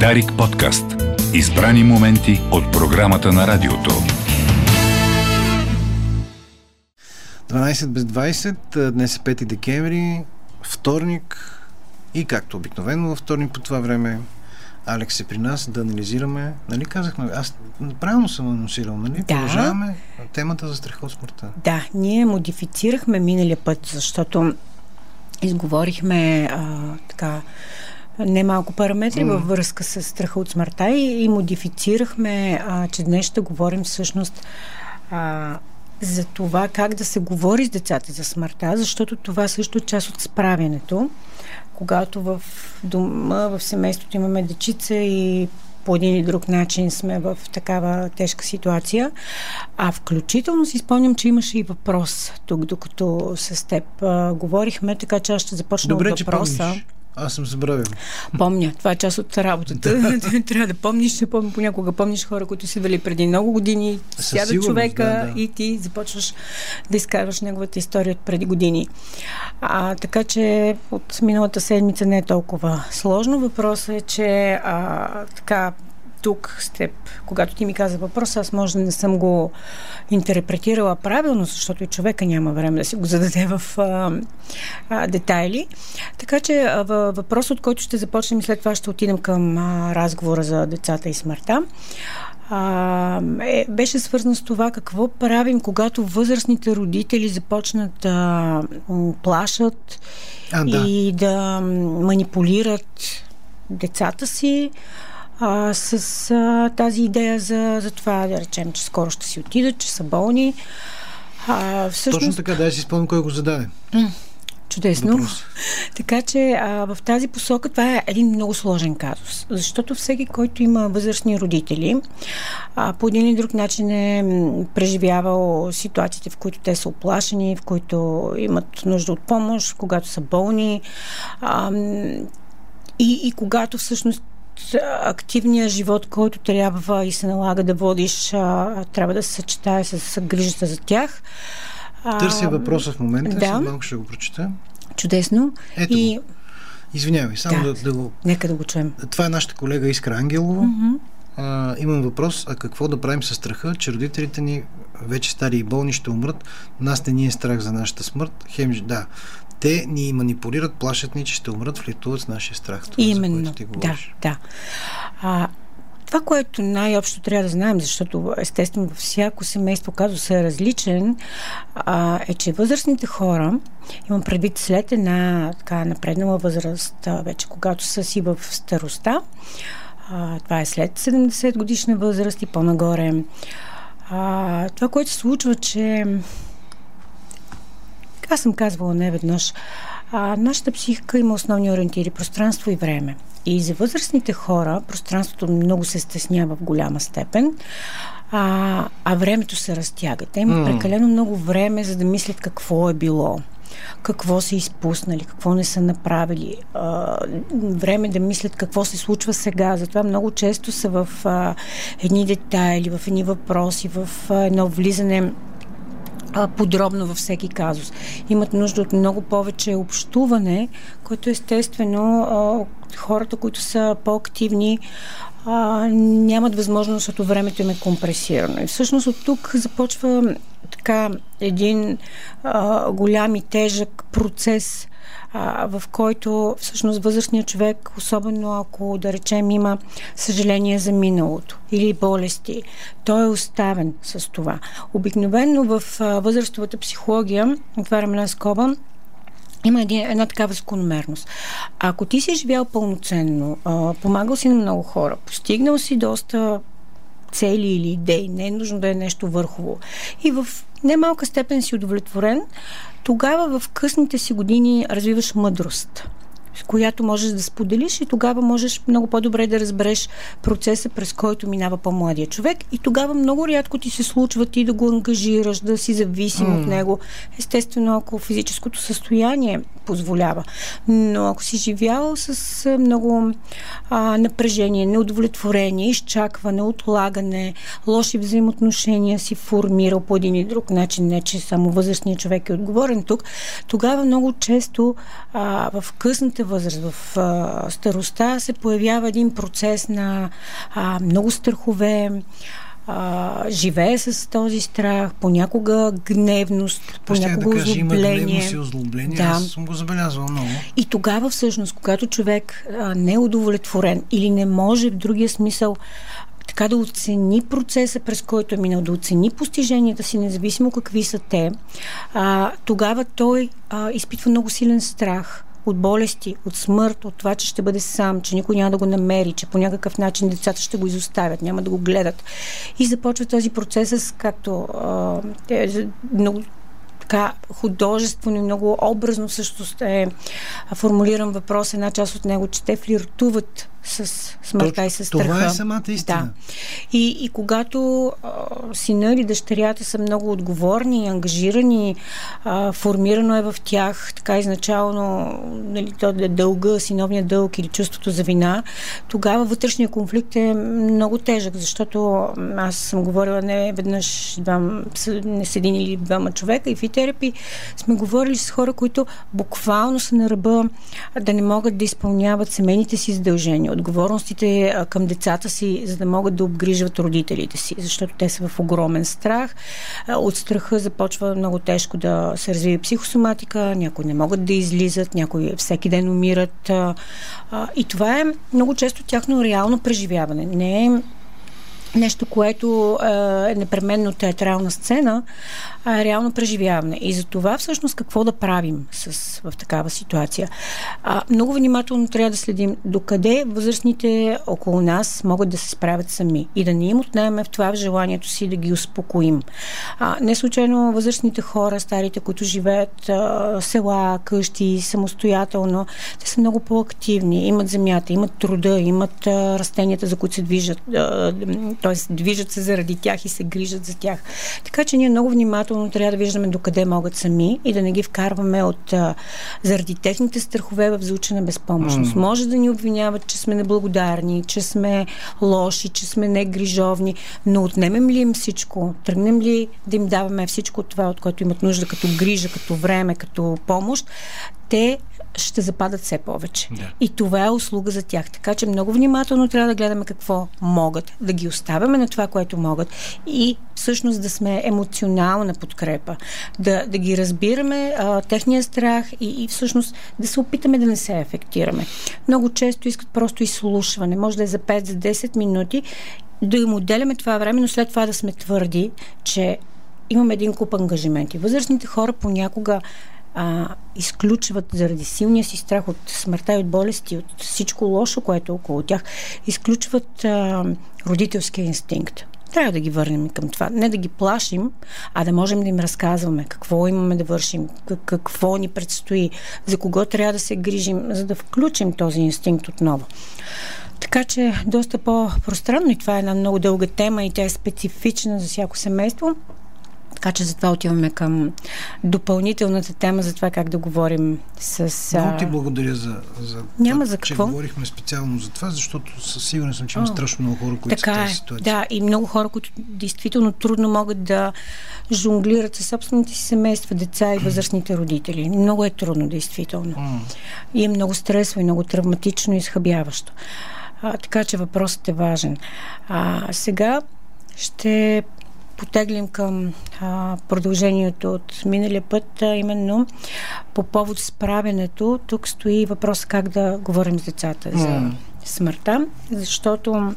Дарик подкаст. Избрани моменти от програмата на радиото. 12 без 20, днес е 5 декември, вторник и както обикновено във вторник по това време Алекс е при нас да анализираме. Нали казахме? Аз правилно съм анонсирал, нали? Да. Продължаваме темата за страха от смъртта. Да, ние модифицирахме миналия път, защото изговорихме а, така немалко параметри mm. във връзка с страха от смъртта и, и модифицирахме, а, че днес ще говорим всъщност а, за това как да се говори с децата за смъртта, защото това също е част от справянето. Когато в дома, в семейството имаме дечица и по един или друг начин сме в такава тежка ситуация. А включително си спомням, че имаше и въпрос тук, докато с теб а, говорихме, така че аз ще започна Добре, от въпроса. Че помниш. Аз съм забравил. Помня, това е част от работата. Трябва да помниш, ще помня, понякога помниш хора, които са били преди много години, сяда човека да, да. и ти започваш да изкарваш неговата история от преди години. А, така че от миналата седмица не е толкова сложно. Въпросът е, че а, така тук с теб, когато ти ми каза въпроса, аз може да не съм го интерпретирала правилно, защото и човека няма време да си го зададе в а, а, детайли. Така че въпрос, от който ще започнем и след това ще отидем към а, разговора за децата и смъртта. А, е, беше свързано с това какво правим, когато възрастните родители започнат да плашат а, да. и да манипулират децата си а, с а, тази идея за, за това, да речем, че скоро ще си отидат, че са болни. А, всъщност... Точно така, да, си спомням кой го зададе. Чудесно. Въпрос. Така че а, в тази посока това е един много сложен казус, защото всеки, който има възрастни родители, а, по един или друг начин е преживявал ситуациите, в които те са оплашени, в които имат нужда от помощ, когато са болни а, и, и когато всъщност активния живот, който трябва и се налага да водиш, трябва да се съчетае с грижата за тях. Търся въпроса в момента, да. малко ще го прочета. Чудесно. Ето и... Извинявай, само да, да, да го... Нека да го чуем. Това е нашата колега Искра Ангелова. Mm-hmm. А, имам въпрос, а какво да правим с страха, че родителите ни вече стари и болни ще умрат, нас не ни е страх за нашата смърт. Хем, да, те ни манипулират, плашат ни, че ще умрат, флитуват с нашия страх. Това, Именно, ти да, да. А, това, което най-общо трябва да знаем, защото естествено във всяко семейство се е различен, а, е, че възрастните хора, имам предвид след една така напреднала възраст, вече когато са си в староста, а, това е след 70 годишна възраст и по-нагоре, а, това, което се случва, че аз съм казвала не веднъж. А, нашата психика има основни ориентири пространство и време. И за възрастните хора пространството много се стеснява в голяма степен, а, а времето се разтяга. Те имат mm. прекалено много време, за да мислят какво е било какво са изпуснали, какво не са направили, а, време да мислят какво се случва сега. Затова много често са в а, едни детайли, в едни въпроси, в а, едно влизане подробно във всеки казус. Имат нужда от много повече общуване, което естествено хората, които са по-активни, нямат възможност, защото времето им е компресирано. И всъщност от тук започва така един голям и тежък процес в който всъщност възрастният човек, особено ако да речем има съжаление за миналото или болести, той е оставен с това. Обикновено в възрастовата психология, отварям една скоба, има един, една такава закономерност. Ако ти си живял пълноценно, помагал си на много хора, постигнал си доста цели или идеи, не е нужно да е нещо върхово. И в немалка степен си удовлетворен, тогава в късните си години развиваш мъдрост която можеш да споделиш и тогава можеш много по-добре да разбереш процеса, през който минава по-младия човек и тогава много рядко ти се случва ти да го ангажираш, да си зависим mm. от него. Естествено, ако физическото състояние позволява. Но ако си живял с много а, напрежение, неудовлетворение, изчакване, отлагане, лоши взаимоотношения си формирал по един и друг начин, не че само възрастният човек е отговорен тук, тогава много често а, в късната възраст, в а, старостта се появява един процес на а, много страхове, а, живее с този страх, понякога гневност, понякога да кажа, озлобление. Има гневност и озлобление, да. аз съм го забелязвал много. И тогава всъщност, когато човек а, не е удовлетворен или не може в другия смисъл така да оцени процеса, през който е минал, да оцени постиженията си, независимо какви са те, а, тогава той а, изпитва много силен страх от болести, от смърт, от това, че ще бъде сам, че никой няма да го намери, че по някакъв начин децата ще го изоставят, няма да го гледат. И започва този процес както е, много така художествено и много образно също е формулиран въпрос. Една част от него, че те флиртуват с смъртта и с страха. Това е самата истина. Да. И, и когато а, сина или дъщерята са много отговорни, ангажирани, а, формирано е в тях така изначално нали, то е дълга, синовния дълг или чувството за вина, тогава вътрешния конфликт е много тежък, защото аз съм говорила не веднъж не с един или двама човека и в терапи сме говорили с хора, които буквално са на ръба да не могат да изпълняват семейните си задължения отговорностите към децата си, за да могат да обгрижват родителите си, защото те са в огромен страх. От страха започва много тежко да се развие психосоматика, някои не могат да излизат, някои всеки ден умират. И това е много често тяхно реално преживяване. Не е нещо, което е непременно театрална сцена, а реално преживяване. И за това всъщност какво да правим с, в такава ситуация. А, много внимателно трябва да следим докъде възрастните около нас могат да се справят сами и да не им отнемем в това в желанието си да ги успокоим. А, не случайно възрастните хора, старите, които живеят а, села, къщи, самостоятелно, те са много по-активни, имат земята, имат труда, имат а, растенията, за които се движат, т.е. движат се заради тях и се грижат за тях. Така че ние много внимателно внимателно трябва да виждаме докъде могат сами и да не ги вкарваме от а, заради техните страхове в звучена безпомощност. Mm. Може да ни обвиняват, че сме неблагодарни, че сме лоши, че сме негрижовни, но отнемем ли им всичко, тръгнем ли да им даваме всичко това, от което имат нужда, като грижа, като време, като помощ, те ще западат все повече. Да. И това е услуга за тях. Така че много внимателно трябва да гледаме какво могат, да ги оставяме на това, което могат и всъщност да сме емоционална подкрепа, да, да ги разбираме а, техния страх и, и всъщност да се опитаме да не се ефектираме. Много често искат просто изслушване. Може да е за 5, за 10 минути да им отделяме това време, но след това да сме твърди, че имаме един куп ангажименти. Възрастните хора понякога а, изключват заради силния си страх от смъртта и от болести, от всичко лошо, което е около тях, изключват а, родителския инстинкт. Трябва да ги върнем към това. Не да ги плашим, а да можем да им разказваме какво имаме да вършим, какво ни предстои, за кого трябва да се грижим, за да включим този инстинкт отново. Така че доста по-пространно и това е една много дълга тема и тя е специфична за всяко семейство. Така че затова отиваме към допълнителната тема за това как да говорим с... Много ти благодаря за, за Няма за какво. че говорихме специално за това, защото със сигурност съм, че има страшно много хора, които така са в тази е. ситуация. Да, и много хора, които действително трудно могат да жонглират със собствените си семейства, деца и възрастните родители. Много е трудно, действително. Mm. И е много стресово и много травматично и изхъбяващо. А, така че въпросът е важен. А, сега ще потеглим към а, продължението от миналия път, а, именно по повод справянето. Тук стои въпрос как да говорим с децата за mm. смъртта, защото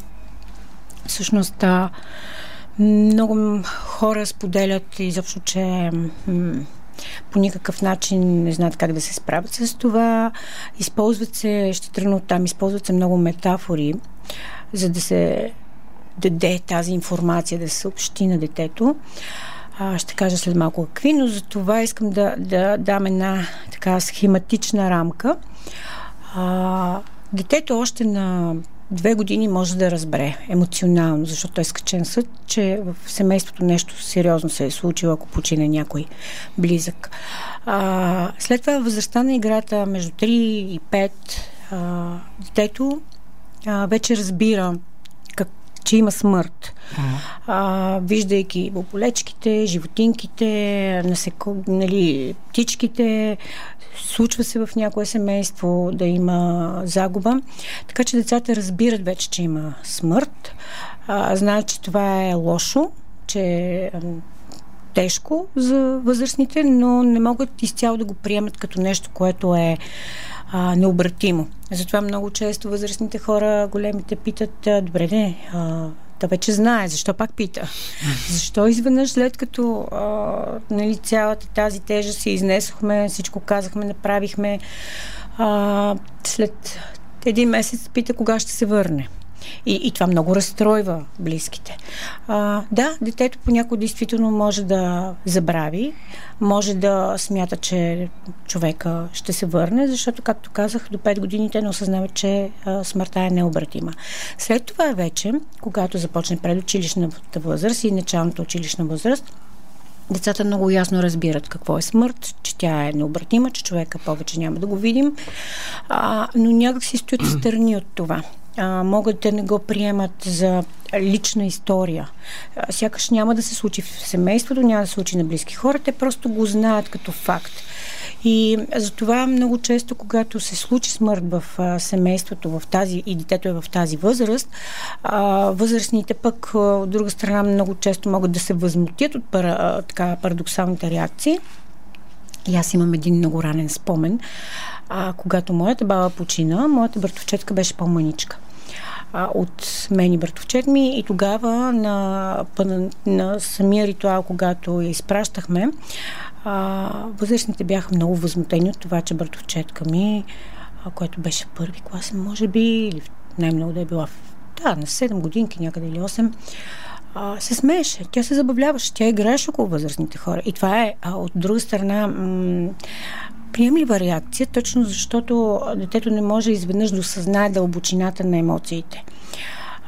всъщност а, много хора споделят изобщо, че м- по никакъв начин не знаят как да се справят с това. Използват се, ще тръгна от там, използват се много метафори, за да се даде тази информация, да се съобщи на детето. А, ще кажа след малко какви, но за това искам да, да дам една така схематична рамка. А, детето още на две години може да разбере емоционално, защото той е скачен съд, че в семейството нещо сериозно се е случило, ако почине някой близък. А, след това възрастта на играта между 3 и 5 а, детето а, вече разбира че има смърт. А, виждайки бополечките, животинките, насеко, нали, птичките, случва се в някое семейство да има загуба. Така че децата разбират вече, че има смърт, а, знаят, че това е лошо, че е тежко за възрастните, но не могат изцяло да го приемат като нещо, което е а, необратимо. Затова много често възрастните хора, големите, питат, добре, не, а, Та вече знае, защо пак пита. Защо изведнъж след като а, нали, цялата тази тежест се изнесохме, всичко казахме, направихме, а, след един месец пита кога ще се върне. И, и това много разстройва близките. А, да, детето понякога действително може да забрави, може да смята, че човека ще се върне, защото, както казах, до 5 години те не осъзнават, че а, смъртта е необратима. След това вече, когато започне предучилищната възраст и началната училищна възраст, Децата много ясно разбират какво е смърт, че тя е необратима, че човека повече няма да го видим, а, но някак си стоят страни от това а, могат да не го приемат за лична история. А, сякаш няма да се случи в семейството, няма да се случи на близки хора, те просто го знаят като факт. И затова много често, когато се случи смърт в а, семейството в тази, и детето е в тази възраст, а, възрастните пък а, от друга страна много често могат да се възмутят от пара, а, така, парадоксалните реакции. И аз имам един много ранен спомен. А, когато моята баба почина, моята братовчетка беше по-маничка а, от мен и братовчет ми. И тогава на, на, на самия ритуал, когато я изпращахме, а, възрастните бяха много възмутени от това, че братовчетка ми, а, което беше първи клас, може би, или най-много да е била в, да, на 7 годинки някъде или 8, а, се смееше, тя се забавляваше, тя играеше около възрастните хора. И това е, а, от друга страна, м- приемлива реакция, точно защото детето не може изведнъж да осъзнае дълбочината на емоциите.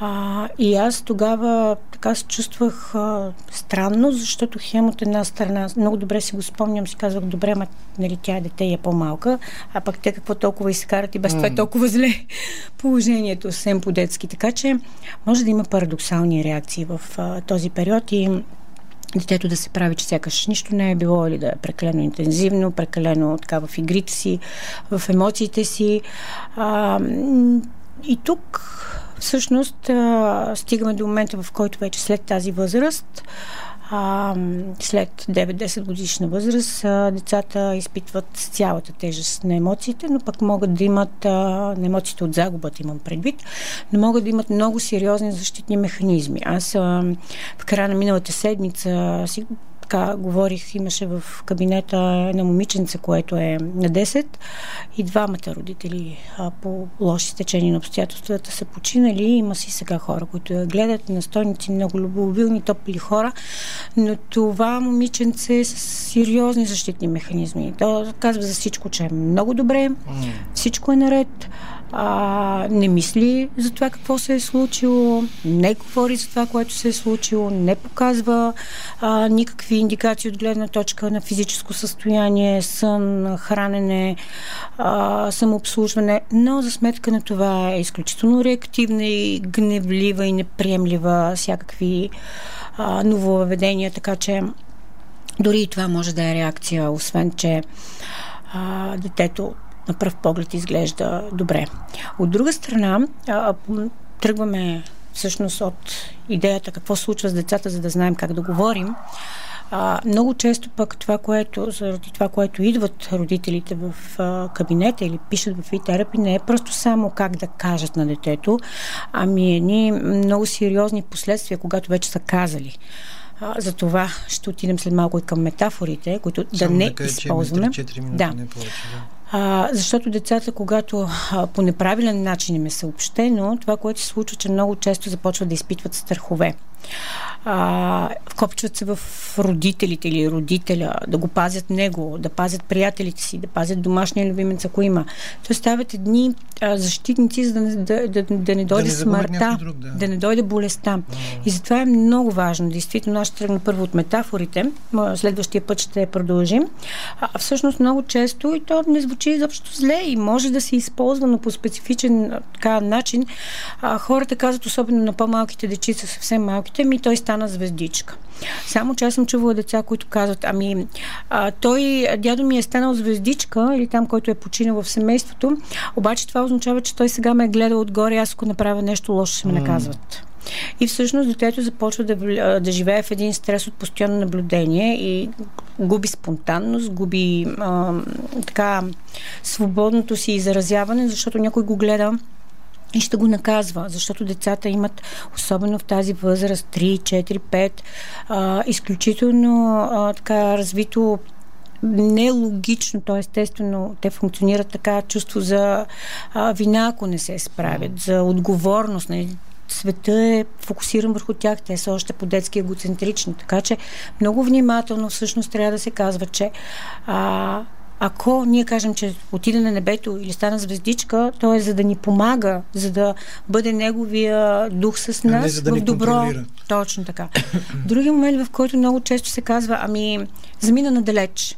А, и аз тогава така се чувствах а, странно, защото хем от една страна, много добре си го спомням, си казвах, добре, ма, нали, тя е дете и е по-малка, а пък те какво толкова изкарат и без mm. това е толкова зле положението, съвсем по-детски. Така че може да има парадоксални реакции в а, този период и детето да се прави, че сякаш нищо не е било или да е прекалено интензивно, прекалено така в игрите си, в емоциите си. А, и тук всъщност стигаме до момента, в който вече след тази възраст след 9-10 годишна възраст децата изпитват цялата тежест на емоциите, но пък могат да имат, а, на емоциите от загубата имам предвид, но могат да имат много сериозни защитни механизми. Аз в края на миналата седмица си така говорих, имаше в кабинета една момиченце, което е на 10 и двамата родители а, по лоши стечени на обстоятелствата са починали. Има си сега хора, които я гледат, настойници, много любовилни, топли хора, но това момиченце е с сериозни защитни механизми. То казва за всичко, че е много добре, всичко е наред а, не мисли за това какво се е случило, не говори за това, което се е случило, не показва а, никакви индикации от гледна точка на физическо състояние, сън, хранене, а, самообслужване, но за сметка на това е изключително реактивна и гневлива и неприемлива всякакви а, нововведения, така че дори и това може да е реакция, освен че а, детето на пръв поглед изглежда добре. От друга страна, а, тръгваме всъщност от идеята какво случва с децата, за да знаем как да говорим. А, много често пък това, което, заради това, което идват родителите в а, кабинета или пишат в e не е просто само как да кажат на детето, ами едни много сериозни последствия, когато вече са казали. А, за това ще отидем след малко и към метафорите, които Само да не да използваме. 3-4 минути, да. не повече, да. А, защото децата, когато а, по неправилен начин им е съобщено, това, което се случва, че много често започват да изпитват страхове. А, вкопчват се в родителите или родителя, да го пазят него, да пазят приятелите си, да пазят домашния любимец, ако има. То стават едни а, защитници, за да, да, да, да не дойде да смъртта, друг, да. да не дойде болестта. А. И затова е много важно. Действително, аз ще тръгна първо от метафорите, следващия път ще продължим. А, всъщност много често и то не звучи изобщо зле и може да се използва, но по специфичен така, начин. А, хората казват, особено на по-малките дечица, съвсем малките, ми той стана звездичка. Само че аз съм чувала деца, които казват, ами а, той, дядо ми е станал звездичка или там, който е починал в семейството, обаче това означава, че той сега ме е гледал отгоре, аз ако направя нещо лошо, ще ме наказват. И всъщност детето започва да, да живее в един стрес от постоянно наблюдение и губи спонтанност, губи а, така свободното си изразяване, защото някой го гледа и ще го наказва, защото децата имат, особено в тази възраст, 3, 4, 5, а, изключително така развито нелогично, то естествено те функционират така чувство за вина, ако не се справят, за отговорност. Нали? света е фокусиран върху тях, те са още по-детски егоцентрични. Така че много внимателно всъщност трябва да се казва, че а, ако ние кажем, че отиде на небето или стана звездичка, то е за да ни помага, за да бъде неговия дух с нас не, за да в добро. Точно така. Други момент, в който много често се казва, ами, замина надалеч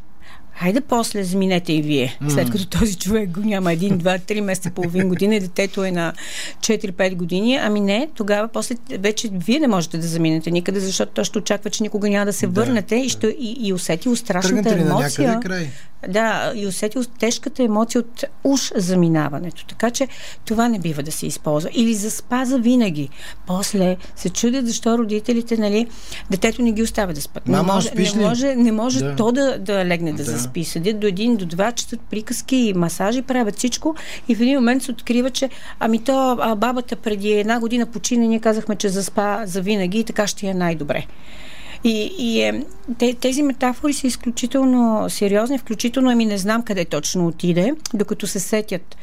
хайде после заминете и вие, след като този човек го няма един, два, три месеца, половин година и детето е на 4-5 години. Ами не, тогава после вече вие не можете да заминете никъде, защото той ще очаква, че никога няма да се да, върнете да. и, ще, и, и усети страшната емоция. На край. Да, и усети тежката емоция от уж заминаването. Така че това не бива да се използва. Или заспаза винаги. После се чудят защо родителите, нали, детето не ги оставя да спят. Мама, не може, не може, не може да. то да, да легне да, да заспи. Седят до един, до два, четат приказки и масажи, правят всичко и в един момент се открива, че ами то а, бабата преди една година почина, ние казахме, че заспа за винаги и така ще е най-добре. И, и е, те, тези метафори са изключително сериозни, включително ами не знам къде точно отиде, докато се сетят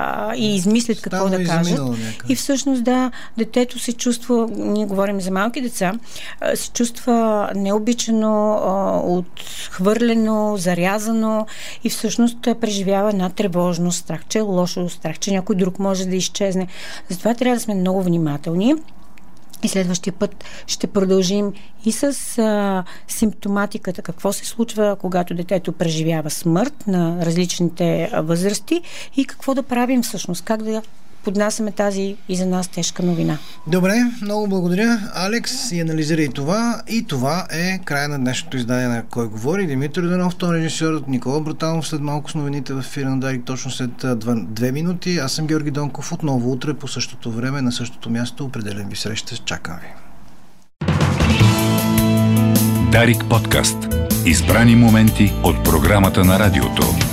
а, и измислят какво Става да кажат. И всъщност, да, детето се чувства, ние говорим за малки деца, се чувства необичано, отхвърлено, зарязано и всъщност преживява една тревожност, страх, че е лошо, страх, че някой друг може да изчезне. Затова трябва да сме много внимателни. И следващия път ще продължим и с а, симптоматиката, какво се случва, когато детето преживява смърт на различните възрасти и какво да правим всъщност, как да поднасяме тази и за нас тежка новина. Добре, много благодаря. Алекс и анализира и това. И това е края на днешното издание на Кой говори. Димитър Данов, тон режисьор, Никола Братанов след малко с новините в ефира на Дарик, точно след две минути. Аз съм Георги Донков. Отново утре по същото време на същото място. Определен ви среща. Чакам ви. Дарик подкаст. Избрани моменти от програмата на радиото.